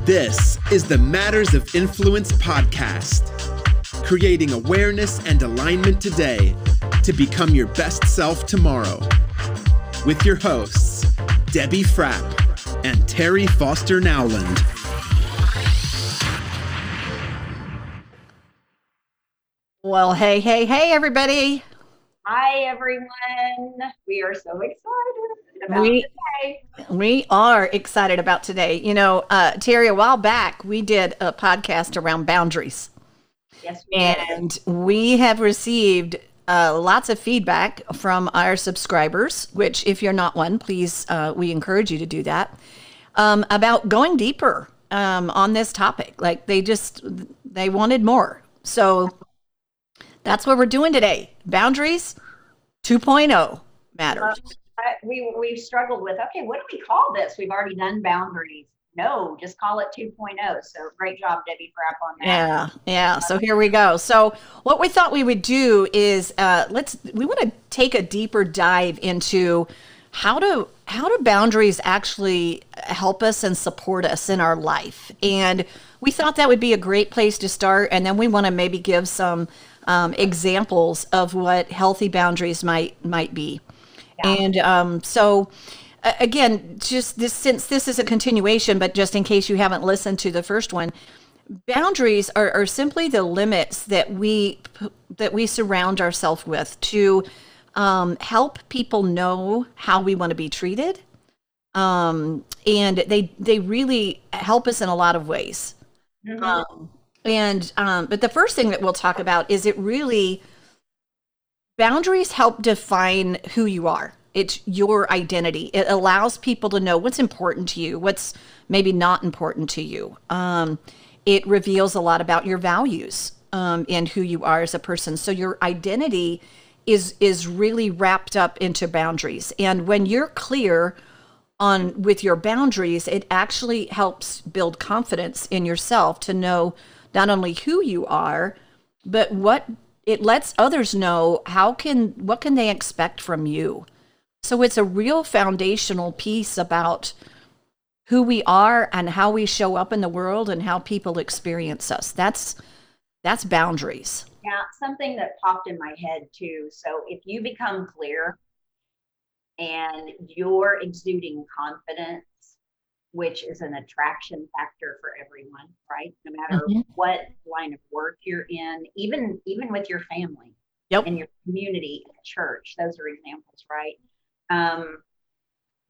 This is the Matters of Influence podcast, creating awareness and alignment today to become your best self tomorrow. With your hosts, Debbie Frapp and Terry Foster Nowland. Well, hey, hey, hey, everybody. Hi, everyone. We are so excited about We- today. We are excited about today. You know, uh, Terry, a while back, we did a podcast around boundaries, Yes, we did. and we have received uh, lots of feedback from our subscribers, which, if you're not one, please, uh, we encourage you to do that, um, about going deeper um, on this topic. Like they just, they wanted more. So that's what we're doing today. Boundaries 2.0 matters. We we've struggled with okay, what do we call this? We've already done boundaries. No, just call it 2.0. So great job, Debbie for Frapp, on that. Yeah, yeah. So here we go. So what we thought we would do is uh, let's we want to take a deeper dive into how do how do boundaries actually help us and support us in our life, and we thought that would be a great place to start. And then we want to maybe give some um, examples of what healthy boundaries might might be. And um, so, again, just this since this is a continuation, but just in case you haven't listened to the first one, boundaries are, are simply the limits that we that we surround ourselves with to um, help people know how we want to be treated, um, and they they really help us in a lot of ways. Mhm. Um, and um, but the first thing that we'll talk about is it really boundaries help define who you are. It's your identity. It allows people to know what's important to you, what's maybe not important to you. Um, it reveals a lot about your values um, and who you are as a person. So your identity is is really wrapped up into boundaries. And when you're clear on with your boundaries, it actually helps build confidence in yourself to know not only who you are, but what it lets others know how can what can they expect from you. So it's a real foundational piece about who we are and how we show up in the world and how people experience us. That's that's boundaries. Yeah, something that popped in my head too. So if you become clear and you're exuding confidence, which is an attraction factor for everyone, right? No matter Mhm. what line of work you're in, even even with your family, Yep. in your community, in church, those are examples, right? Um,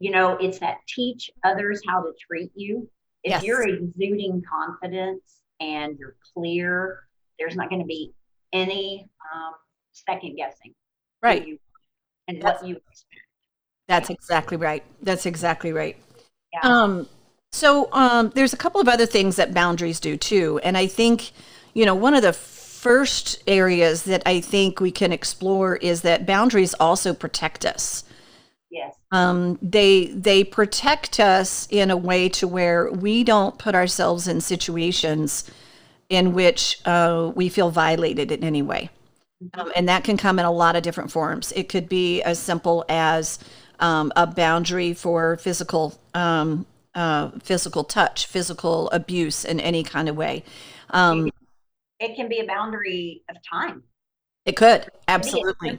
you know, it's that teach others how to treat you. If Yes. you're exuding confidence and you're clear, there's not going to be any um, second guessing Right. you and That's- what you expect. That's exactly right. That's exactly right. Yeah. Um, so um, there's a couple of other things that boundaries do too, and I think you know one of the first areas that I think we can explore is that boundaries also protect us. Yes. Um, they they protect us in a way to where we don't put ourselves in situations in which uh, we feel violated in any way. Um, and that can come in a lot of different forms. It could be as simple as um, a boundary for physical um, uh, physical touch, physical abuse in any kind of way. Um, It can be a boundary of time. it could absolutely.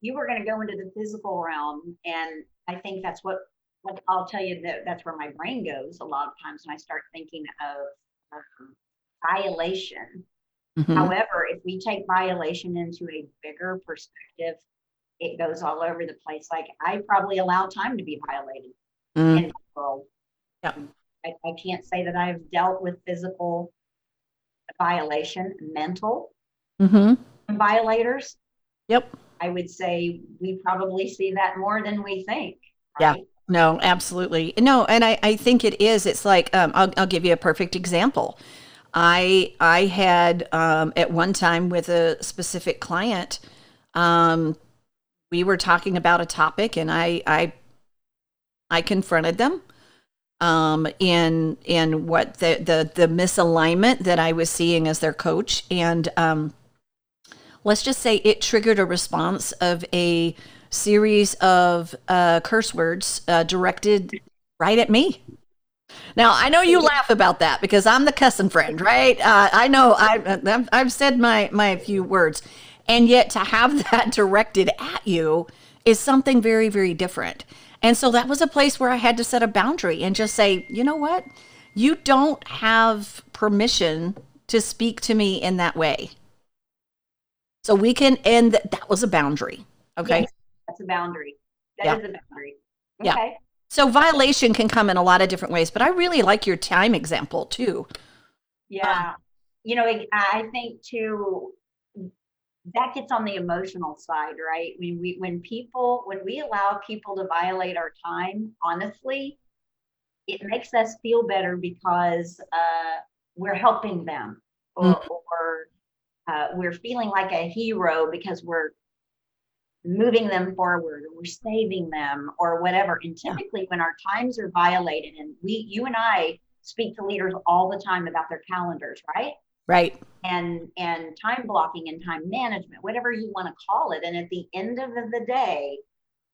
You were going to go into the physical realm, and I think that's what. what I'll tell you that that's where my brain goes a lot of times when I start thinking of um, violation. Mhm. However, if we take violation into a bigger perspective, it goes all over the place. Like I probably allow time to be violated Mm, in the world. Yeah. I, I can't say that I've dealt with physical violation, mental mhm. violators. Yep. I would say we probably see that more than we think. Yeah. No, absolutely. No, and I, I think it is. It's like um, I'll, I'll give you a perfect example. I I had um, at one time with a specific client, um, we were talking about a topic, and I I I confronted them um, in in what the, the the misalignment that I was seeing as their coach, and um, let's just say it triggered a response of a series of uh, curse words uh, directed right at me. Now I know you laugh about that because I'm the cussing friend, right? Uh, I know I, I've, I've said my my few words, and yet to have that directed at you is something very very different. And so that was a place where I had to set a boundary and just say, you know what, you don't have permission to speak to me in that way. So we can end. That was a boundary. Okay. Yes, that's a boundary. That Yeah. is a boundary. Yeah. So violation can come in a lot of different ways, but I really like your time example too. Yeah. You know, I think too, that gets on the emotional side, right? When we, when people, when we allow people to violate our time, honestly, it makes us feel better because uh, we're helping them or, or uh, we're feeling like a hero because we're moving them forward or we're saving them or whatever. And Yeah. typically when our times are violated and we, you and I speak to leaders all the time about their calendars, right? Right. and and time blocking and time management whatever you want to call it and at the end of the day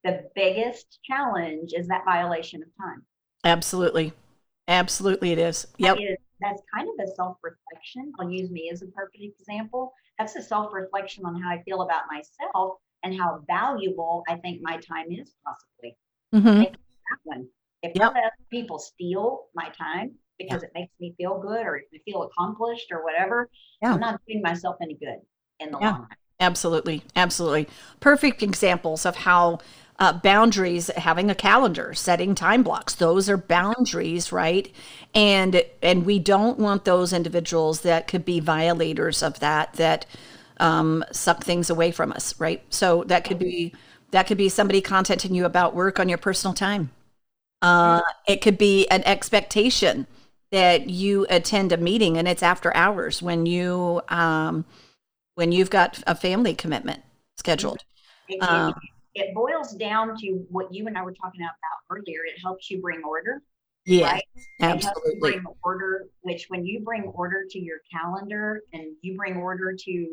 the biggest challenge is that violation of time Absolutely. Absolutely it is. Yep. That is- that's kind of a self-reflection i'll use me as a perfect example that's a self-reflection on how i feel about myself and how valuable i think my time is possibly hmm that one if Yep. other people steal my time because it makes me feel good or I feel accomplished or whatever Yeah. i'm not doing myself any good in the Yeah. long run Absolutely. Absolutely. Perfect examples of how uh, boundaries, having a calendar, setting time blocks, those are boundaries, right? And and we don't want those individuals that could be violators of that that um, suck things away from us, right? So that could be that could be somebody contacting you about work on your personal time. Uh, it could be an expectation that you attend a meeting and it's after hours when you um, when you've got a family commitment scheduled. It, Um, it, it boils down to what you and I were talking about earlier. It helps you bring order, Yeah, right? It helps you absolutely. bring order, which when you bring order to your calendar and you bring order to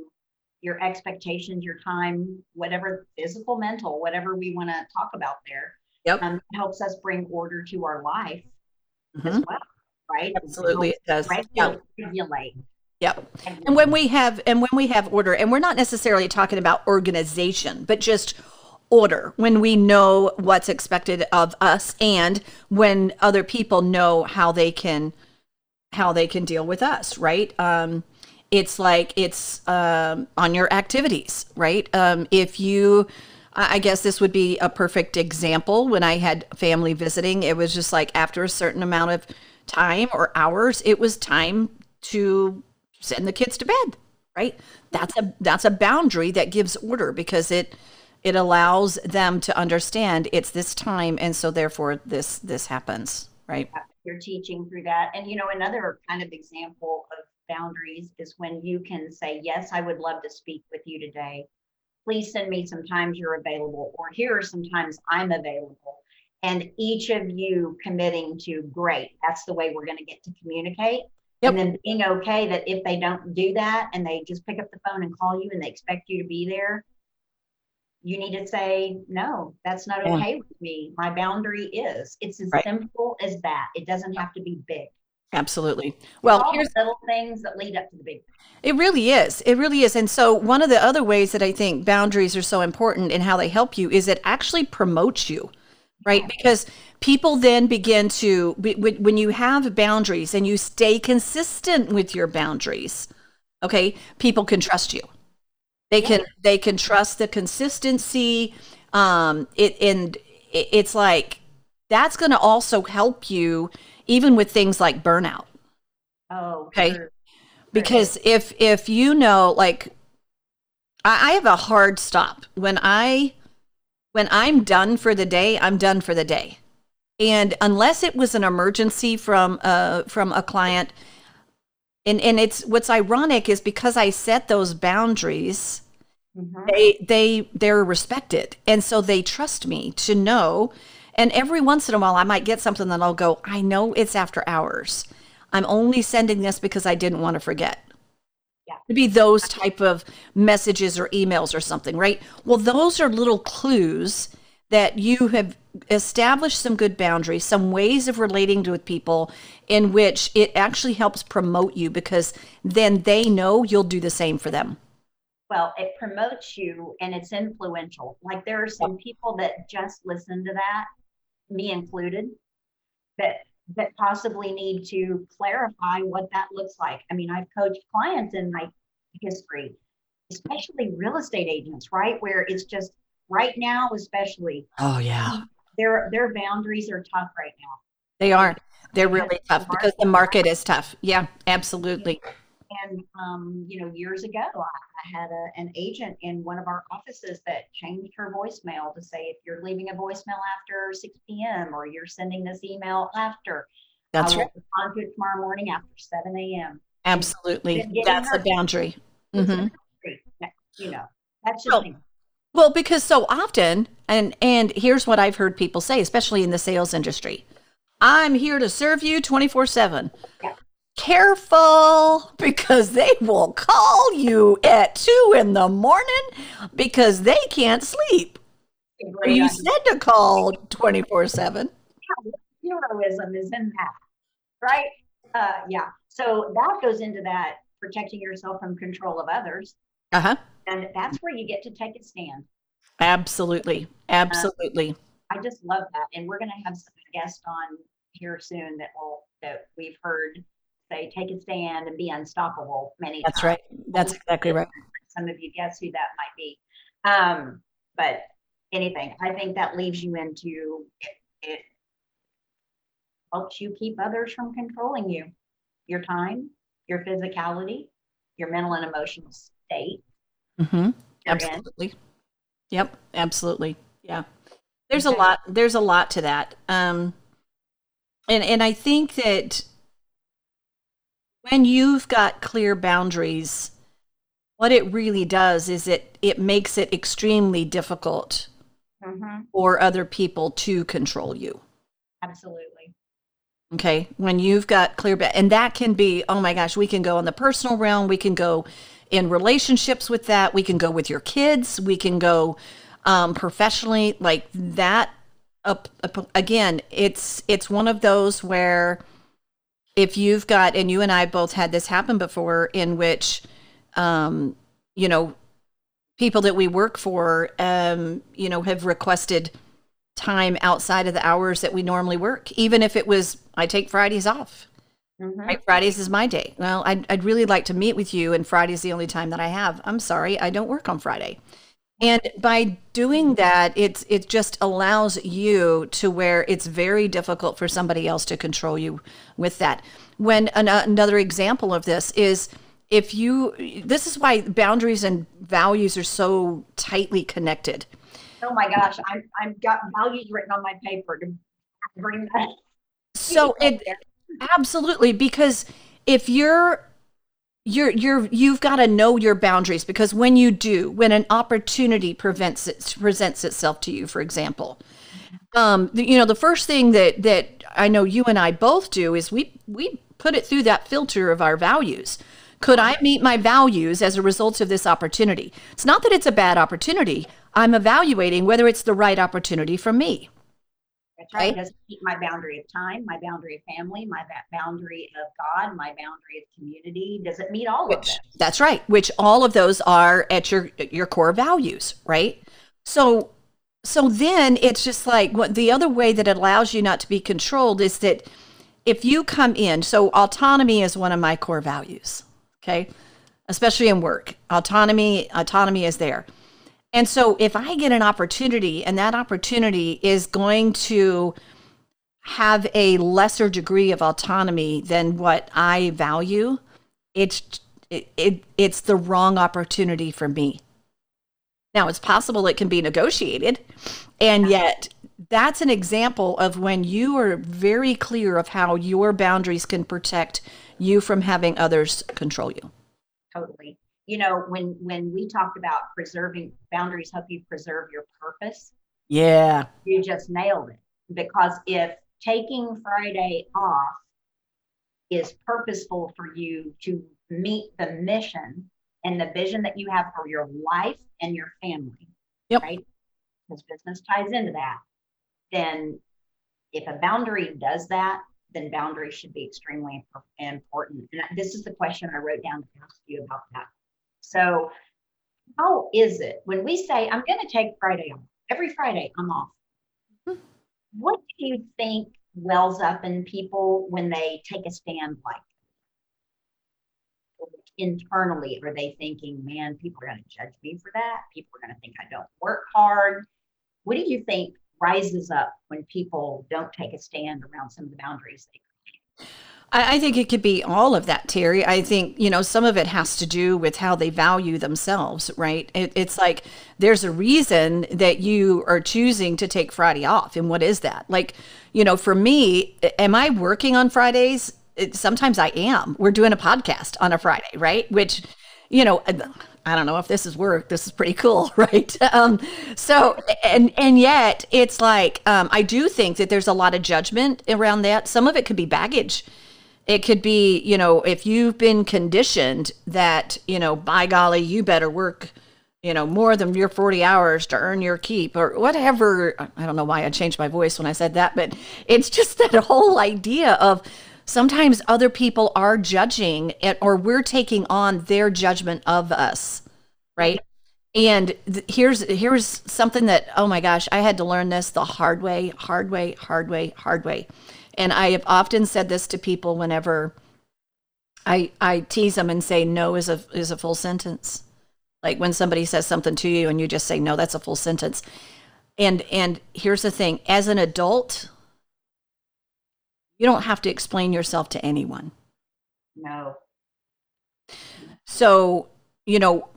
your expectations, your time, whatever physical, mental, whatever we want to talk about there, Yep. um, helps us bring order to our life as Mhm. well, right? Absolutely, it does. Yeah. Regulate, regulate. Yep. And when we have and when we have order, and we're not necessarily talking about organization, but just order when we know what's expected of us and when other people know how they can how they can deal with us right um it's like it's um on your activities right um if you I guess this would be a perfect example when i had family visiting it was just like after a certain amount of time or hours it was time to send the kids to bed right that's a that's a boundary that gives order because it it allows them to understand it's this time and so therefore this this happens right you're teaching through that. And you know, another kind of example of boundaries is when you can say, Yes, I would love to speak with you today. Please send me some times you're available, or here are some times I'm available. And each of you committing to, Great, that's the way we're going to get to communicate. Yep. And then being okay that if they don't do that and they just pick up the phone and call you and they expect you to be there, you need to say, no, that's not Yeah. okay with me. My boundary is. It's as Right. simple as that. It doesn't have to be big. absolutely well All here's little things that lead up to the big. It really is. It really is. And so, one of the other ways that I think boundaries are so important and how they help you is it actually promotes you, right? Because people then begin to, when you have boundaries and you stay consistent with your boundaries, okay, people can trust you. They can they can trust the consistency. Um, it and it's like that's going to also help you even with things like burnout Oh, Okay. sure. because if if you know like I, I have a hard stop when i when i'm done for the day i'm done for the day. And unless it was an emergency from uh from a client and and it's what's ironic is because i set those boundaries Mhm. they they they're respected. And so they trust me to know. And every once in a while i might get something that i'll go i know it's after hours. I'm only sending this because i didn't want to forget Yeah. to be those type of messages or emails or something right well those are little clues that you have established some good boundaries, some ways of relating to with people in which it actually helps promote you because then they know you'll do the same for them. Well, it promotes you and it's influential. Like there are some people that just listen to that, me included, that that possibly need to clarify what that looks like. I mean, I've coached clients in my history, especially real estate agents, right? Where it's just right now, especially. Oh yeah. Their their boundaries are tough right now. They are. They're really tough because the market is tough. Yeah, absolutely. And um, you know, years ago, I, I had a, an agent in one of our offices that changed her voicemail to say if you're leaving a voicemail after 6 p.m. or you're sending this email after, That's I will right. respond to it tomorrow morning after 7 a.m. Absolutely. That's a boundary. Mhm. You know, that's just Well. Well, because so often, and and here's what I've heard people say, especially in the sales industry, I'm here to serve you 24 seven. Careful, because they will call you at two in the morning because they can't sleep. Great You idea. said to call 24 seven. heroism is in that, right? Uh, yeah. So that goes into that protecting yourself from control of others. Uh huh. And that's where you get to take a stand. Absolutely, absolutely. I just love that. And we're going to have some guests on here soon that will, that we've heard say, take a stand and be unstoppable many That's times. right. That's exactly right. Some of you guess who that might be. Um, but anything, I think that leaves you into it, it helps you keep others from controlling you, your time, your physicality, your mental and emotional state. Mm-hmm. you're in. Absolutely. Yep, absolutely. Yeah. There's a lot there's a lot to that. Um and and I think that when you've got clear boundaries, what it really does is it it makes it extremely difficult Mhm, for other people to control you. Absolutely. Okay. When you've got clear, and that can be, oh my gosh, we can go in the personal realm. We can go in relationships with that. We can go with your kids. We can go um, professionally like that. Up, up again, it's it's one of those where if you've got, and you and I both had this happen before, in which, um, you know, people that we work for, um, you know, have requested time outside of the hours that we normally work, even if it was I take Fridays off. Mhm. Right, Fridays is my day. Well, I'd, I'd really like to meet with you, and Friday's the only time that I have. I'm sorry, I don't work on Friday. And by doing that, it's it just allows you to where it's very difficult for somebody else to control you with that. When an, uh, another example of this is if you, this is why boundaries and values are so tightly connected. Oh my gosh, I'm I've got values written on my paper to bring that. So it absolutely because if you're you're you're you've got to know your boundaries because when you do when an opportunity prevents it presents itself to you for example um you know the first thing that that i know you and i both do is we we put it through that filter of our values. Could i meet my values as a result of this opportunity? It's not that it's a bad opportunity. I'm evaluating whether it's the right opportunity for me That's right. Right. Does it keep my boundary of time, my boundary of family, my boundary of God, my boundary of community? Does it meet all of which this? that's right which all of those are at your your core values right so so then it's just like what the other way that it allows you not to be controlled is that if you come in so autonomy is one of my core values okay especially in work autonomy autonomy is there and so if i get an opportunity and that opportunity is going to have a lesser degree of autonomy than what i value it's it, it it's the wrong opportunity for me. Now it's possible it can be negotiated and yet that's an example of when you are very clear of how your boundaries can protect you from having others control you. Totally. You know, when when we talked about preserving boundaries help you preserve your purpose, yeah you just nailed it. Because if taking Friday off is purposeful for you to meet the mission and the vision that you have for your life and your family, Yep. right? Because business ties into that. then if a boundary does that, then boundaries should be extremely important. And this is the question I wrote down to ask you about that. So, how is it when we say, I'm going to take Friday off, every Friday I'm off? Mm-hmm. What do you think wells up in people when they take a stand like internally are they thinking man people are going to judge me for that people are going to think i don't work hard what do you think rises up when people don't take a stand around some of the boundaries they I think it could be all of that, Terry. I think, you know, some of it has to do with how they value themselves, right? It, it's like there's a reason that you are choosing to take Friday off. And what is that? Like, you know, for me, am I working on Fridays? It, sometimes I am. We're doing a podcast on a Friday, right? Which, you know, I don't know if this is work. This is pretty cool, right? Um, so, and and yet it's like um, I do think that there's a lot of judgment around that. Some of it could be baggage. It could be, you know, if you've been conditioned that, you know, by golly, you better work, you know, more than your 40 hours to earn your keep or whatever. I don't know why I changed my voice when I said that, but it's just that whole idea of sometimes other people are judging it, or we're taking on their judgment of us right and th- here's here's something that oh my gosh i had to learn this the hard way hard way hard way hard way and i have often said this to people whenever i i tease them and say no is a is a full sentence like when somebody says something to you and you just say no that's a full sentence and and here's the thing as an adult you don't have to explain yourself to anyone. No. So, you know,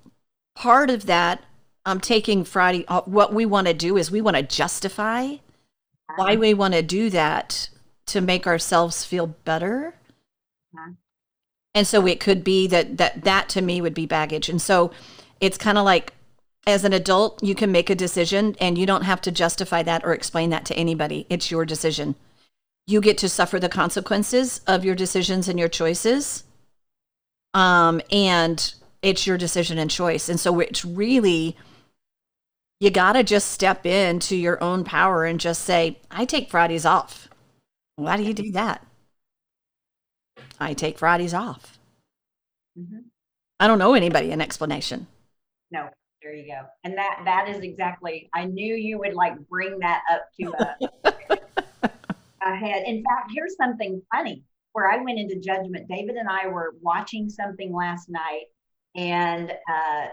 part of that, I'm taking Friday, uh, what we want to do is we want to justify why uh-huh. we want to do that to make ourselves feel better. Uh-huh. And so it could be that that that to me would be baggage. And so it's kind of like as an adult, you can make a decision and you don't have to justify that or explain that to anybody. It's your decision you get to suffer the consequences of your decisions and your choices. Um, and it's your decision and choice. And so it's really, you got to just step into your own power and just say, I take Fridays off. Why do you do that? I take Fridays off. Mm-hmm. I don't know anybody an explanation. No, there you go. And that that is exactly. I knew you would like bring that up to us. ahead. In fact, here's something funny where I went into judgment. David and I were watching something last night, and uh,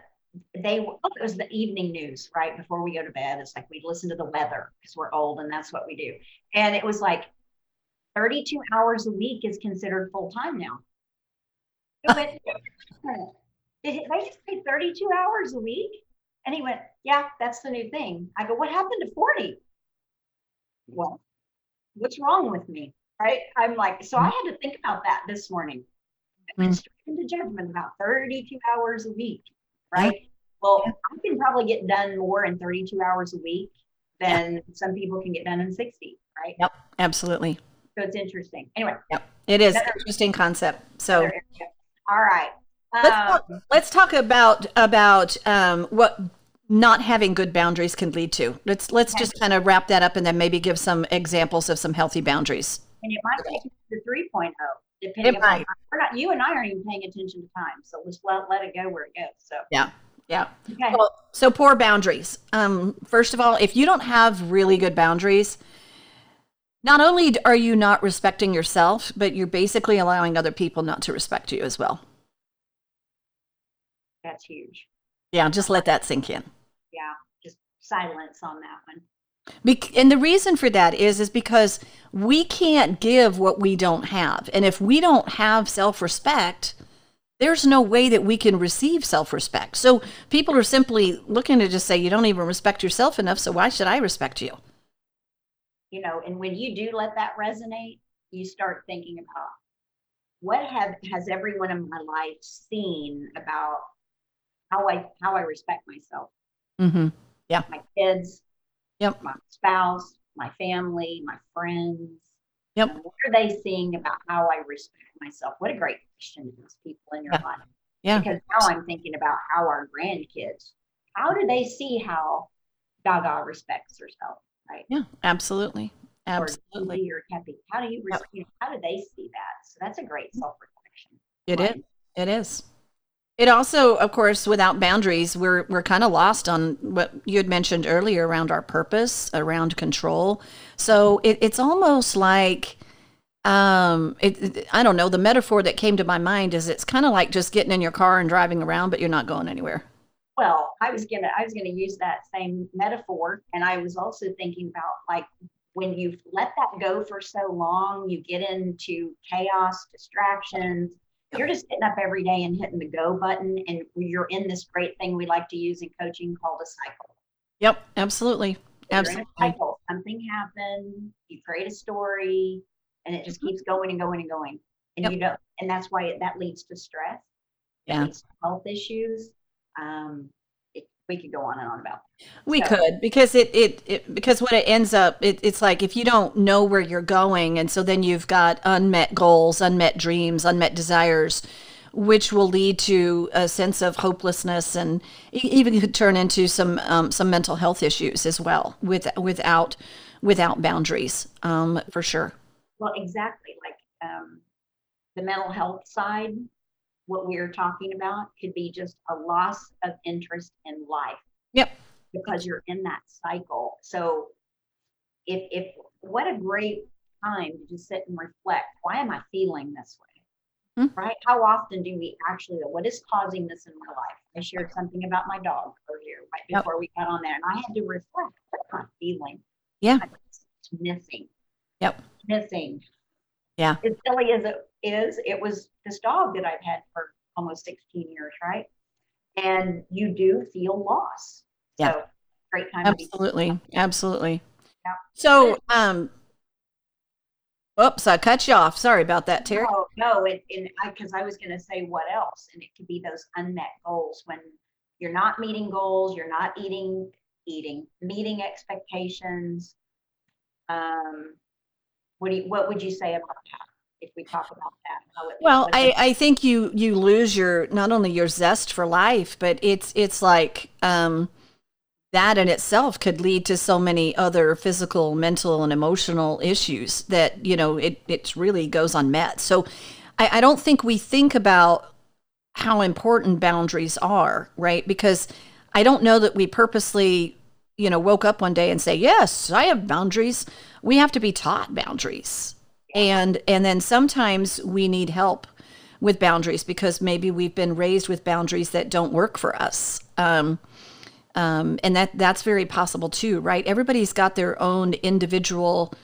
they oh, it was the evening news right before we go to bed. It's like we listen to the weather because we're old and that's what we do. And it was like 32 hours a week is considered full time now. Did they just say 32 hours a week? And he went, Yeah, that's the new thing. I go, What happened to 40? Well, what's wrong with me? Right. I'm like, so I had to think about that this morning. I went mm. straight into judgment about 32 hours a week. Right. Well, I can probably get done more in 32 hours a week than some people can get done in 60. Right. Yep. Absolutely. So it's interesting. Anyway. Yep. It is interesting concept. So. All right. Let's, talk, um, let's talk about about um, what not having good boundaries can lead to. Let's let's just kind of wrap that up and then maybe give some examples of some healthy boundaries. And it might take you to 3.0, depending it on we're not you and I aren't even paying attention to time. So let's let, let it go where it goes. So yeah. Yeah. Okay. Well, so poor boundaries. Um, first of all, if you don't have really good boundaries, not only are you not respecting yourself, but you're basically allowing other people not to respect you as well. That's huge. Yeah, just let that sink in yeah, just silence on that one. Be- and the reason for that is is because we can't give what we don't have. And if we don't have self-respect, there's no way that we can receive self-respect. So people are simply looking to just say you don't even respect yourself enough, so why should I respect you? You know, and when you do let that resonate, you start thinking about what have has everyone in my life seen about how I how I respect myself Mm-hmm. Yeah. My kids. Yep. My spouse, my family, my friends. Yep. what are they seeing about how I respect myself? What a great question to ask people in your yeah. life. Yeah. Because now I'm thinking about how our grandkids, how do they see how Gaga respects herself? Right? Yeah, absolutely. Absolutely. Or. How do you, Yep. you know, how do they see that? So that's a great self reflection. It is. It is. It also, of course, without boundaries, we're we're kind of lost on what you had mentioned earlier around our purpose, around control. So it, it's almost like, um, it, it- I don't know. The metaphor that came to my mind is it's kind of like just getting in your car and driving around, but you're not going anywhere. Well, I was gonna I was gonna use that same metaphor, and I was also thinking about like when you've let that go for so long, you get into chaos, distractions. You're just getting up every day and hitting the go button, and you're in this great thing we like to use in coaching called a cycle. Yep, absolutely, You're in a absolutely. cycle. Something happened, you create a story, and it just mm-hmm. keeps going and going and going. And Yep. you don't, and that's why it, that leads to stress. Yeah. health issues. Um, it, we could go on and on about. We So- could because it, it it because what it ends up it, it's like if you don't know where you're going and so then you've got unmet goals, unmet dreams, unmet desires, which will lead to a sense of hopelessness and even could turn into some um, some mental health issues as well with without without boundaries um, for sure. Well, exactly. Like um, the mental health side, what we're talking about could be just a loss of interest in life Yep. because you're in that cycle. So, if if what a great time to just sit and reflect. Why am I feeling this way? Hmm. Right? How often do we actually? What is causing this in my life? I shared something about my dog earlier, right Yep. before we got on there, and I had to reflect. What am I feeling? Yeah. It's missing. Yep. Missing. Yeah. As silly as it is, it was this dog that I've had for almost 16 years, right? And you do feel loss. Yeah. So great time to be Absolutely, absolutely. Yeah. So um, oops, I cut you off. Sorry about that, Terry. No, no, it, and I, because I was going to say what else, and it could be those unmet goals when you're not meeting goals, you're not eating, eating, meeting expectations. Um, what do you, what would you say about that? If we talk about that, Well, I, I think you you lose your not only your zest for life, but it's it's like um, that in itself could lead to so many other physical, mental, and emotional issues that you know it it really goes unmet. So I, I don't think we think about how important boundaries are, right? Because I don't know that we purposely you know woke up one day and say yes, I have boundaries. We have to be taught boundaries and and then sometimes we need help with boundaries because maybe we've been raised with boundaries that don't work for us. Um, um, and that that's very possible too right? Everybody's got their own individual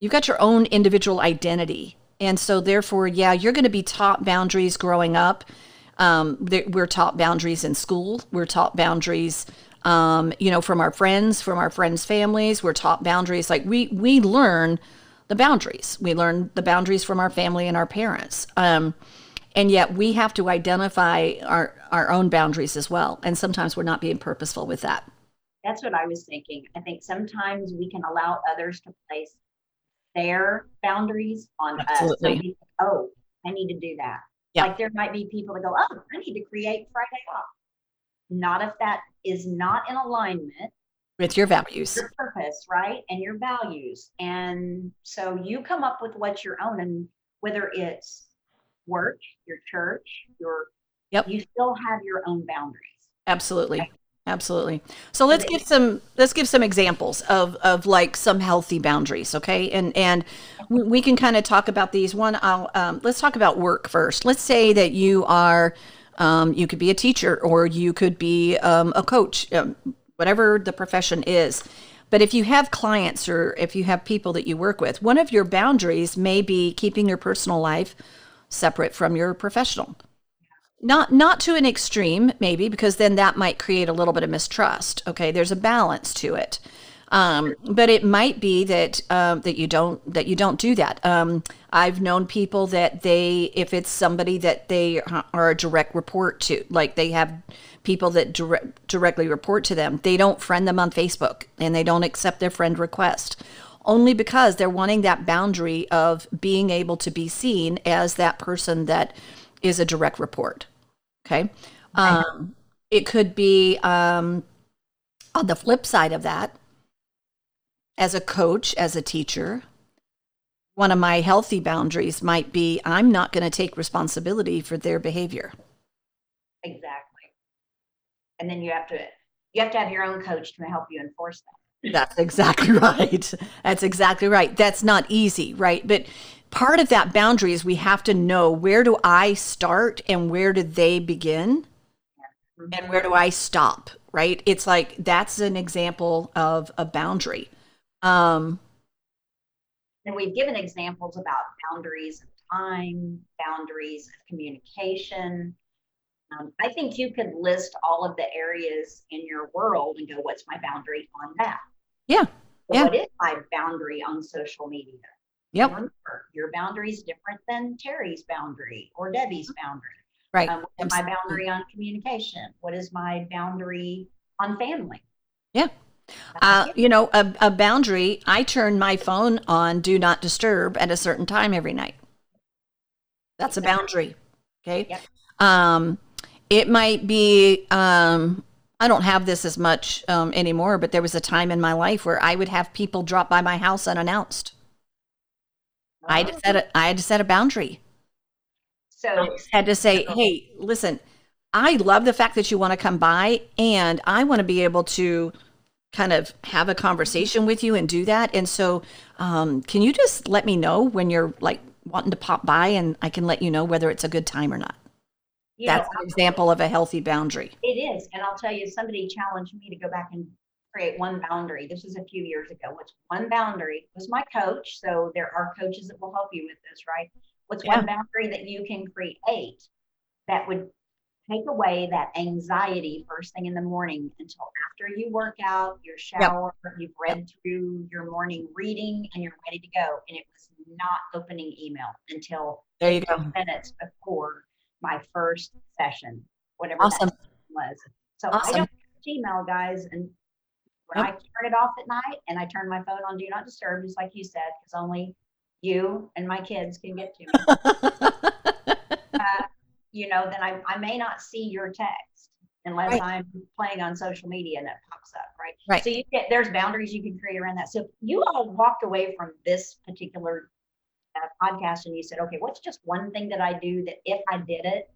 you've got your own individual identity. And so therefore yeah you're going to be taught boundaries growing up. Um, we're taught boundaries in school. We're taught boundaries um, you know from our friends from our friends families. We're taught boundaries. Like we we learn the boundaries we learn the boundaries from our family and our parents um, and yet we have to identify our our own boundaries as well and sometimes we're not being purposeful with that That's what I was thinking. I think sometimes we can allow others to place their boundaries on us. So Absolutely. we think, oh, I need to do that. Yeah. Like there might be people that go, oh, I need to create Friday off. Not if that is not in alignment with your values your purpose, right? And your values. And so you come up with what's your own. And whether it's work, your church, your Yep. you still have your own boundaries. Absolutely. Absolutely. So let's give some let's give some examples of of like some healthy boundaries, okay? And and we, we can kind of talk about these. One, I'll um, let's talk about work first. Let's say that you are um, you could be a teacher or you could be um, a coach, um, whatever the profession is. But if you have clients or if you have people that you work with, one of your boundaries may be keeping your personal life separate from your professional. Not not to an extreme maybe because then that might create a little bit of mistrust. Okay there's a balance to it. Um, but it might be that um, that you don't that you don't do that. Um, i've known people that they if it's somebody that they are a direct report to like they have people that direct, directly report to them they don't friend them on facebook and they don't accept their friend request only because they're wanting that boundary of being able to be seen as that person that is a direct report. Okay. Um, it could be um, on the flip side of that. as a coach, as a teacher, one of my healthy boundaries might be I'm not going to take responsibility for their behavior. Exactly. And then you have to you have to have your own coach to help you enforce that. That's exactly right. That's exactly right. That's not easy, right? But part of that boundary is we have to know where do I start and where do they begin and where do I stop, right? It's like that's an example of a boundary. Um, and we've given examples about boundaries of time, boundaries of communication. Um, I think you could list all of the areas in your world and go, what's my boundary on that? Yeah. So yeah. What is my boundary on social media? Yep. Remember, your boundary is different than Terry's boundary or Debbie's boundary. Right. Um, what is my boundary on communication? What is my boundary on family? Yeah. Uh, you know, a, a boundary, I turn my phone on do not disturb at a certain time every night. That's a boundary. Okay. Yep. Um, it might be, um, I don't have this as much um, anymore, but there was a time in my life where I would have people drop by my house unannounced. I had to set a, I had to set a boundary. So I had to say, hey, listen, I love the fact that you want to come by, and I want to be able to kind of have a conversation with you and do that. And so, um, can you just let me know when you're like wanting to pop by, and I can let you know whether it's a good time or not. You That's know, an example of a healthy boundary. It is. And I'll tell you, somebody challenged me to go back and create one boundary. This was a few years ago. What's one boundary? Was my coach. So there are coaches that will help you with this, right? What's Yeah. one boundary that you can create that would take away that anxiety first thing in the morning until after you work out, your shower, you've read through your morning reading, and you're ready to go. And it was not opening email until There you go. minutes before my first session, whatever Awesome. that was. So Awesome. I don't email, guys, and when I turn it off at night and I turn my phone on do not disturb, just like you said, because only you and my kids can get to me. uh, you know, then I, I may not see your text unless Right. I'm playing on social media and it pops up, right? Right. So you get there's boundaries you can create around that. So you all walked away from this particular uh, podcast and you said, okay, what's just one thing that I do that if I did it,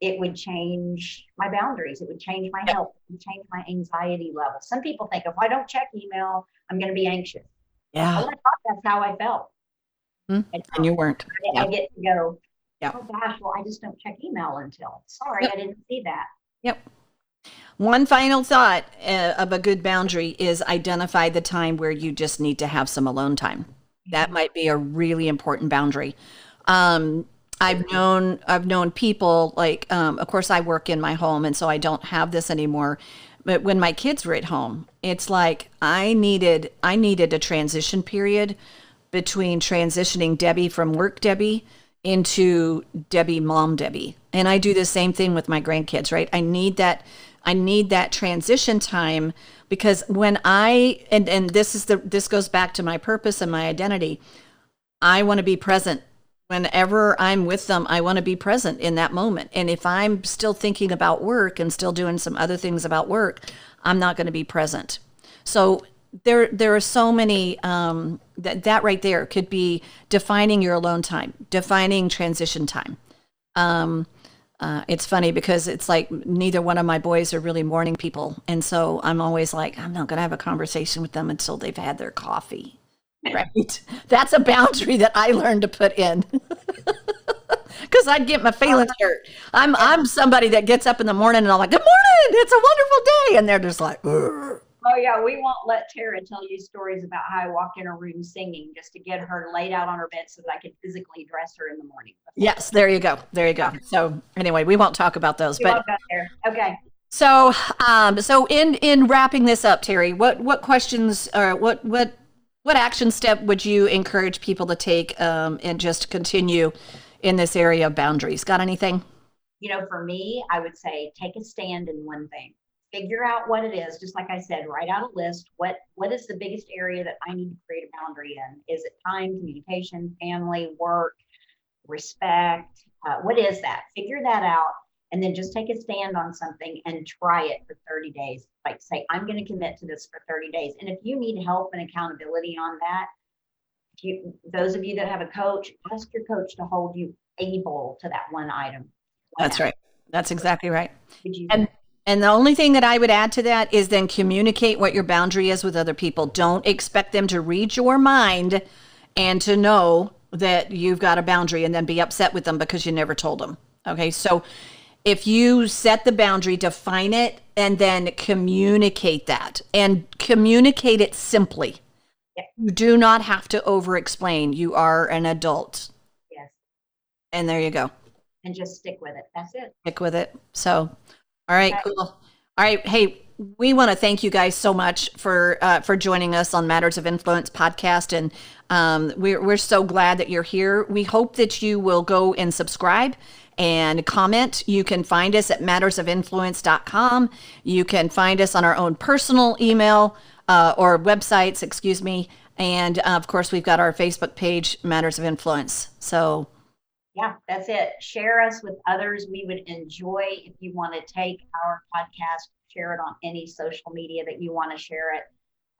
it would change my boundaries. It would change my health. It would change my anxiety level. Some people think if I don't check email, I'm going to be anxious. yeah. I thought that's how I felt. Mhm. And And you weren't. I, yeah. I get to go, Yeah. oh gosh, well, I just don't check email until. Sorry, Yep. I didn't see that. Yep. One final thought uh, of a good boundary is identify the time where you just need to have some alone time. That might be a really important boundary. Um, I've known I've known people like, um, of course, I work in my home, and so I don't have this anymore. But when my kids were at home, it's like I needed I needed a transition period between transitioning Debbie from work Debbie into Debbie mom Debbie. And I do the same thing with my grandkids, right? I need that I need that transition time because when I and and this is the this goes back to my purpose and my identity. I want to be present whenever I'm with them. I want to be present in that moment. And if I'm still thinking about work and still doing some other things about work, I'm not going to be present. So there there are so many um, that that right there could be defining your alone time, defining transition time. Um, uh, it's funny because it's like neither one of my boys are really morning people, and so I'm always like, I'm not going to have a conversation with them until they've had their coffee. Right? That's a boundary that I learned to put in. Because I'd get my feelings hurt. I'm I'm somebody that gets up in the morning and I'm like, "Good morning, it's a wonderful day," and they're just like. Oh yeah, we won't let Tara tell you stories about how I walked in her room singing just to get her laid out on her bed so that I could physically dress her in the morning. "Yes, there you go, there you go." So anyway, we won't talk about those, We but won't go there. Okay. So, um, so in in wrapping this up, Terry, what what questions or what what what action step would you encourage people to take um, and just continue in this area of boundaries? Got anything? You know, for me, I would say take a stand in one thing. Figure out what it is. Just like I said, write out a list. What what is the biggest area that I need to create a boundary in? Is it time, communication, family, work, respect? Uh, what is that? Figure that out and then just take a stand on something and try it for 30 days. Like say, I'm going to commit to this for 30 days. And if you need help and accountability on that, you, those of you that have a coach, ask your coach to hold you able to that one item. That's right. That's exactly right. And and the only thing that I would add to that is then communicate what your boundary is with other people. Don't expect them to read your mind and to know that you've got a boundary and then be upset with them because you never told them. Okay. So if you set the boundary, define it, and then communicate that and communicate it simply. Yeah. You do not have to over explain. You are an adult. Yes. And there you go. And just stick with it. That's it. Stick with it. So, all right, cool. All right. Hey, we want to thank you guys so much for uh, for joining us on Matters of Influence podcast, and um, we're we're so glad that you're here. We hope that you will go and subscribe and comment. You can find us at mattersofinfluence.com. You can find us on our own personal email uh, or websites, excuse me. And uh, of course, we've got our Facebook page, Matters of Influence. So, yeah, that's it. Share us with others. We would enjoy if you want to take our podcast, share it on any social media that you want to share it.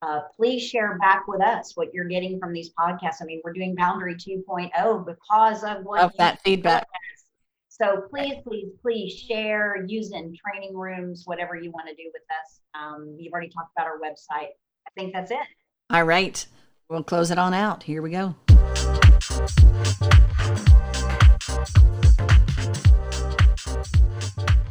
Uh, please share back with us what you're getting from these podcasts. I mean, we're doing Boundary 2.0 because of what of that feedback. So please, please, please share, use in training rooms, whatever you want to do with us. Um, you've already talked about our website. I think that's it. All right. We'll close it on out. Here we go. Thank you.